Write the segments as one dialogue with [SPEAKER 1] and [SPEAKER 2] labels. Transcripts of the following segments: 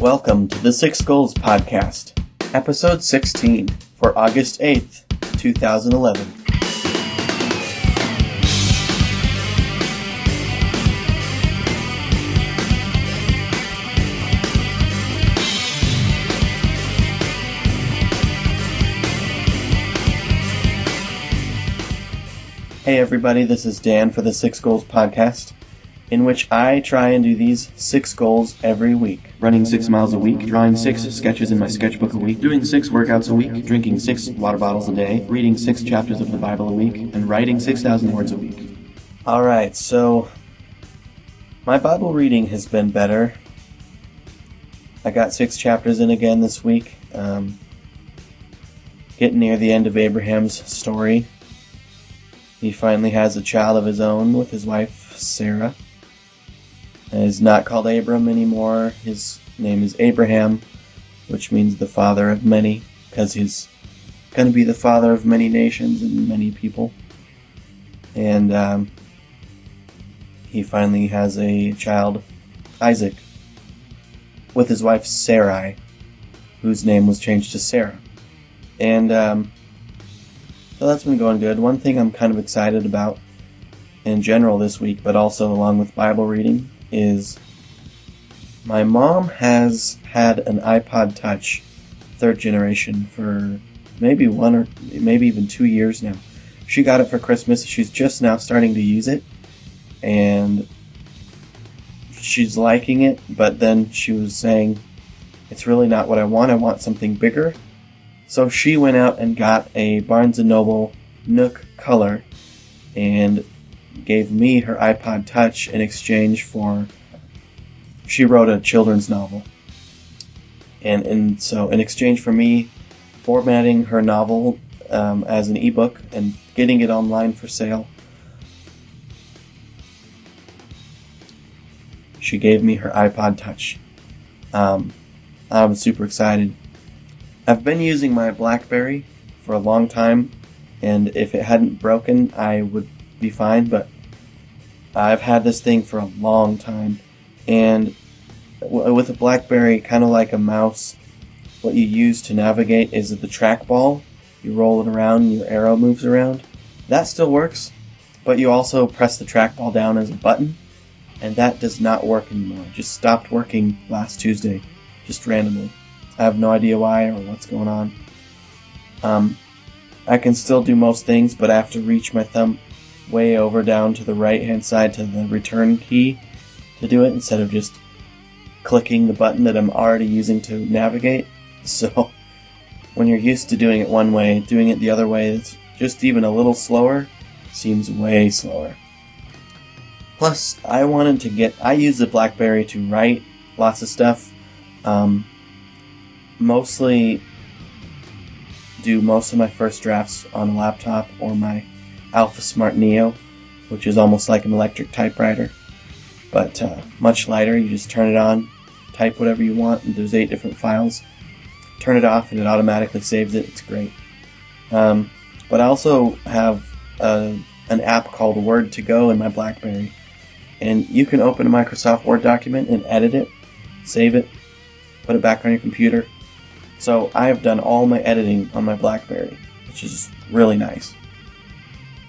[SPEAKER 1] Welcome to the Six Goals Podcast, episode 16 for August 8th, 2011. Hey everybody, this is Dan for the Six Goals Podcast, in which I try and do these six goals every week. Running six miles a week, drawing six sketches in my sketchbook a week, doing six workouts a week, drinking six water bottles a day, reading six chapters of the Bible a week, and writing 6,000 words a week. Alright, so my Bible reading has been better. I got six chapters in again this week. Um, getting near the end of Abraham's story. He finally has a child of his own with his wife, Sarah. He's not called Abram anymore. His name is Abraham, which means the father of many, because he's going to be the father of many nations and many people. And um, he finally has a child, Isaac, with his wife, Sarai, whose name was changed to Sarah. And um, so that's been going good. One thing I'm kind of excited about in general this week, but also along with Bible reading, is my mom has had an iPod Touch third generation for maybe one or maybe even two years now. She got it for Christmas. She's just now starting to use it, and she's liking it. But then she was saying, "It's really not what I want. I want something bigger." So she went out and got a Barnes & Noble Nook Color and gave me her iPod Touch in exchange for she wrote a children's novel. And and so in exchange for me formatting her novel um, as an ebook and getting it online for sale, she gave me her iPod Touch. Um, I'm super excited. I've been using my BlackBerry for a long time, and if it hadn't broken, I would be fine, but I've had this thing for a long time, and with a BlackBerry, kind of like a mouse, what you use to navigate is the trackball. You roll it around, and your arrow moves around. That still works, but you also press the trackball down as a button, and that does not work anymore. It just stopped working last Tuesday, just randomly. I have no idea why or what's going on. Um, I can still do most things, but I have to reach my thumb way over down to the right hand side to the return key to do it instead of just clicking the button that I'm already using to navigate. So when you're used to doing it one way, doing it the other way it's just even a little slower seems way slower. Plus, I wanted to get, I use the Blackberry to write lots of stuff. Um, mostly do most of my first drafts on a laptop or my Alpha Smart Neo, which is almost like an electric typewriter, but uh, much lighter. You just turn it on, type whatever you want, there's eight different files. Turn it off, and it automatically saves it. It's great. Um, but I also have a, an app called Word to Go in my BlackBerry, and you can open a Microsoft Word document and edit it, save it, put it back on your computer, so I have done all my editing on my BlackBerry, which is really nice.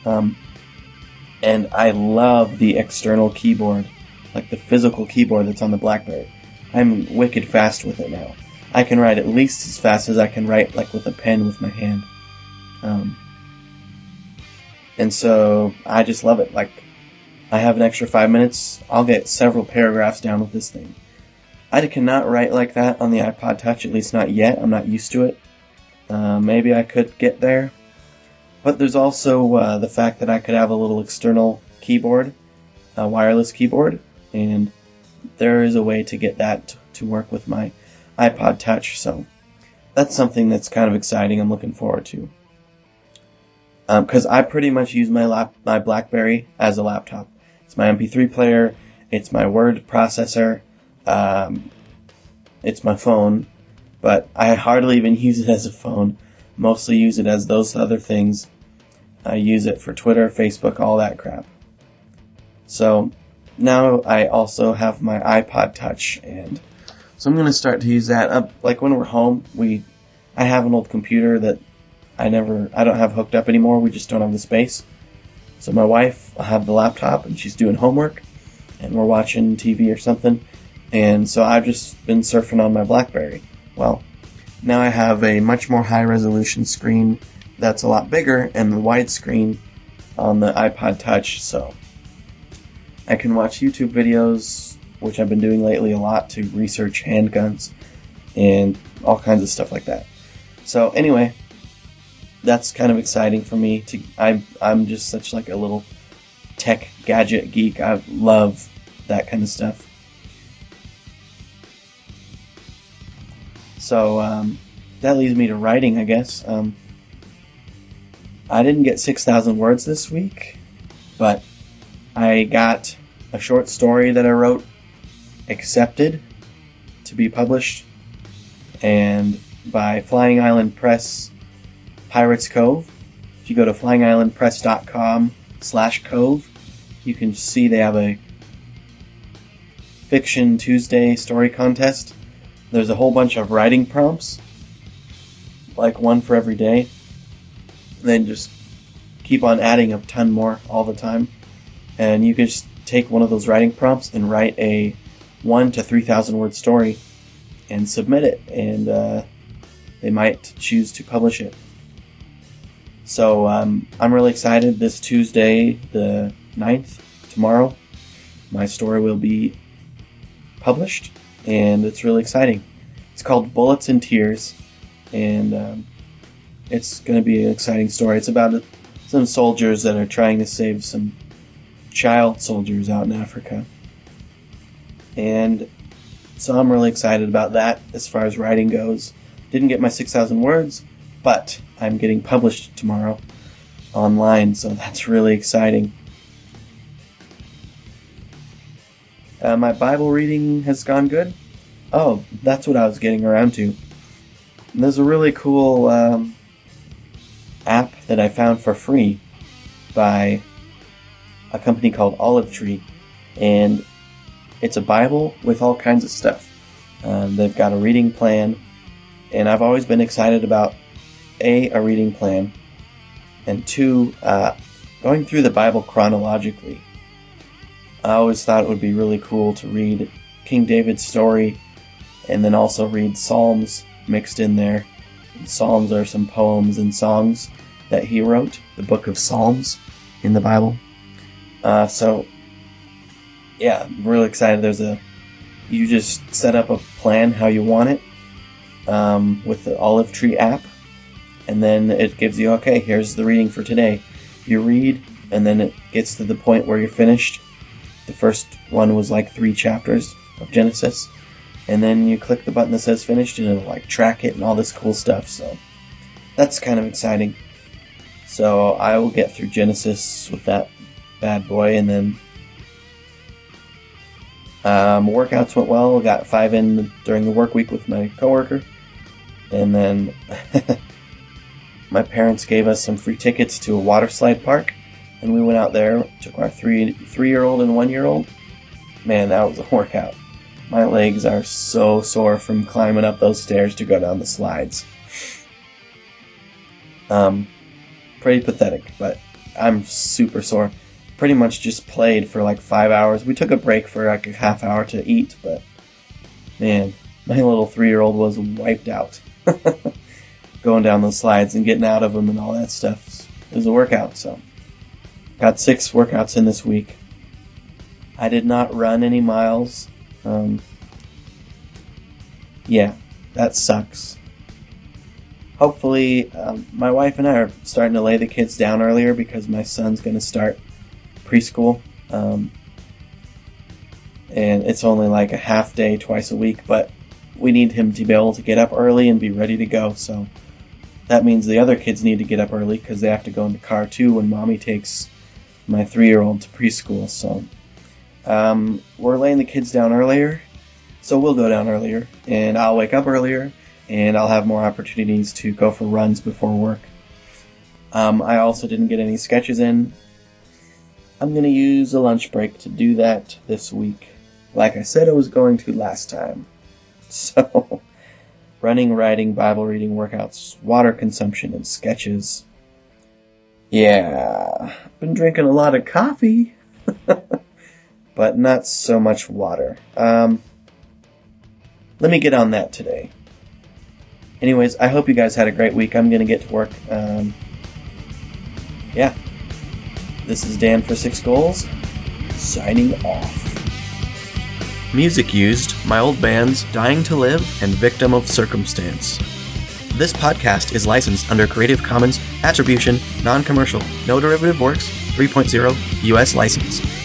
[SPEAKER 1] Um, and I love the external keyboard, like the physical keyboard that's on the BlackBerry. I'm wicked fast with it now. I can write at least as fast as I can write like with a pen with my hand. Um, and so I just love it. Like I have an extra five minutes, I'll get several paragraphs down with this thing. I cannot write like that on the iPod Touch, at least not yet. I'm not used to it. Uh, maybe I could get there. But there's also uh, the fact that I could have a little external keyboard, a wireless keyboard, and there is a way to get that to work with my iPod Touch. So that's something that's kind of exciting. I'm looking forward to. Because um, I pretty much use my lap, my BlackBerry as a laptop. It's my MP3 player. It's my word processor. Um, it's my phone, but I hardly even use it as a phone. Mostly use it as those other things. I use it for Twitter, Facebook, all that crap. So now I also have my iPod Touch, and So I'm gonna start to use that. up. like when we're home, we I have an old computer that I never I don't have hooked up anymore. We just don't have the space. So my wife will have the laptop and she's doing homework, and we're watching TV or something. And so I've just been surfing on my BlackBerry. Well, now I have a much more high resolution screen that's a lot bigger and the widescreen on the iPod Touch. So I can watch YouTube videos, which I've been doing lately a lot to research handguns and all kinds of stuff like that. So anyway, that's kind of exciting for me. To I'm I'm just such like a little tech gadget geek. I love that kind of stuff. So um, that leads me to writing, I guess. Um, I didn't get 6,000 words this week, but I got a short story that I wrote accepted to be published, and by Flying Island Press Pirates Cove. If you go to flyingislandpress.com slash cove, you can see they have a Fiction Tuesday story contest. There's a whole bunch of writing prompts, like one for every day. Then just keep on adding a ton more all the time. And you can just take one of those writing prompts and write a one to 3,000 word story and submit it. And uh, they might choose to publish it. So um, I'm really excited. This Tuesday, the 9th, tomorrow, my story will be published, and it's really exciting. It's called Bullets and Tears, and um, it's going to be an exciting story. It's about some soldiers that are trying to save some child soldiers out in Africa. And so I'm really excited about that as far as writing goes. Didn't get my 6,000 words, but I'm getting published tomorrow online, so that's really exciting. Uh, my Bible reading has gone good. Oh, that's what I was getting around to. There's a really cool um, app that I found for free by a company called Olive Tree, and it's a Bible with all kinds of stuff. Um, they've got a reading plan, and I've always been excited about a a reading plan, and two uh, going through the Bible chronologically. I always thought it would be really cool to read King David's story, and then also read Psalms mixed in there. Psalms are some poems and songs that he wrote, the book of Psalms in the Bible. Uh, so, yeah, I'm really excited. There's a, you just set up a plan how you want it um, with the Olive Tree app, and then it gives you, okay, here's the reading for today. You read, and then it gets to the point where you're finished. The first one was like three chapters of Genesis, and then you click the button that says finished, and it'll like track it and all this cool stuff. So that's kind of exciting. So I will get through Genesis with that bad boy, and then um, workouts went well. Got five in during the work week with my coworker, and then my parents gave us some free tickets to a water slide park, and we went out there. Took our three three year old and one year old. Man, that was a workout. My legs are so sore from climbing up those stairs to go down the slides. Um, pretty pathetic, but I'm super sore. Pretty much just played for like five hours. We took a break for like a half hour to eat, but man, my little three year old was wiped out. Going down those slides and getting out of them and all that stuff. Was a workout, so. Got six workouts in this week. I did not run any miles. Um, yeah, that sucks hopefully, um, my wife and I are starting to lay the kids down earlier because my son's going to start preschool. Um, and it's only like a half day twice a week, but we need him to be able to get up early and be ready to go. So that means the other kids need to get up early because they have to go in the car too when mommy takes my three year old to preschool. So um, we're laying the kids down earlier. So we'll go down earlier and I'll wake up earlier and I'll have more opportunities to go for runs before work. Um, I also didn't get any sketches in. I'm to use a lunch break to do that this week, like I said I was going to last time. So, running, writing, Bible reading, workouts, water consumption, and sketches. Yeah, been drinking a lot of coffee, but not so much water. Um, let me get on that today. Anyways, I hope you guys had a great week. I'm gonna get to work. Um, yeah. This is Dan for Six Goals, signing off. Music used my old bands Dying to Live and Victim of Circumstance. This podcast is licensed under Creative Commons Attribution, Non Commercial, No Derivative Works 3.0 US license.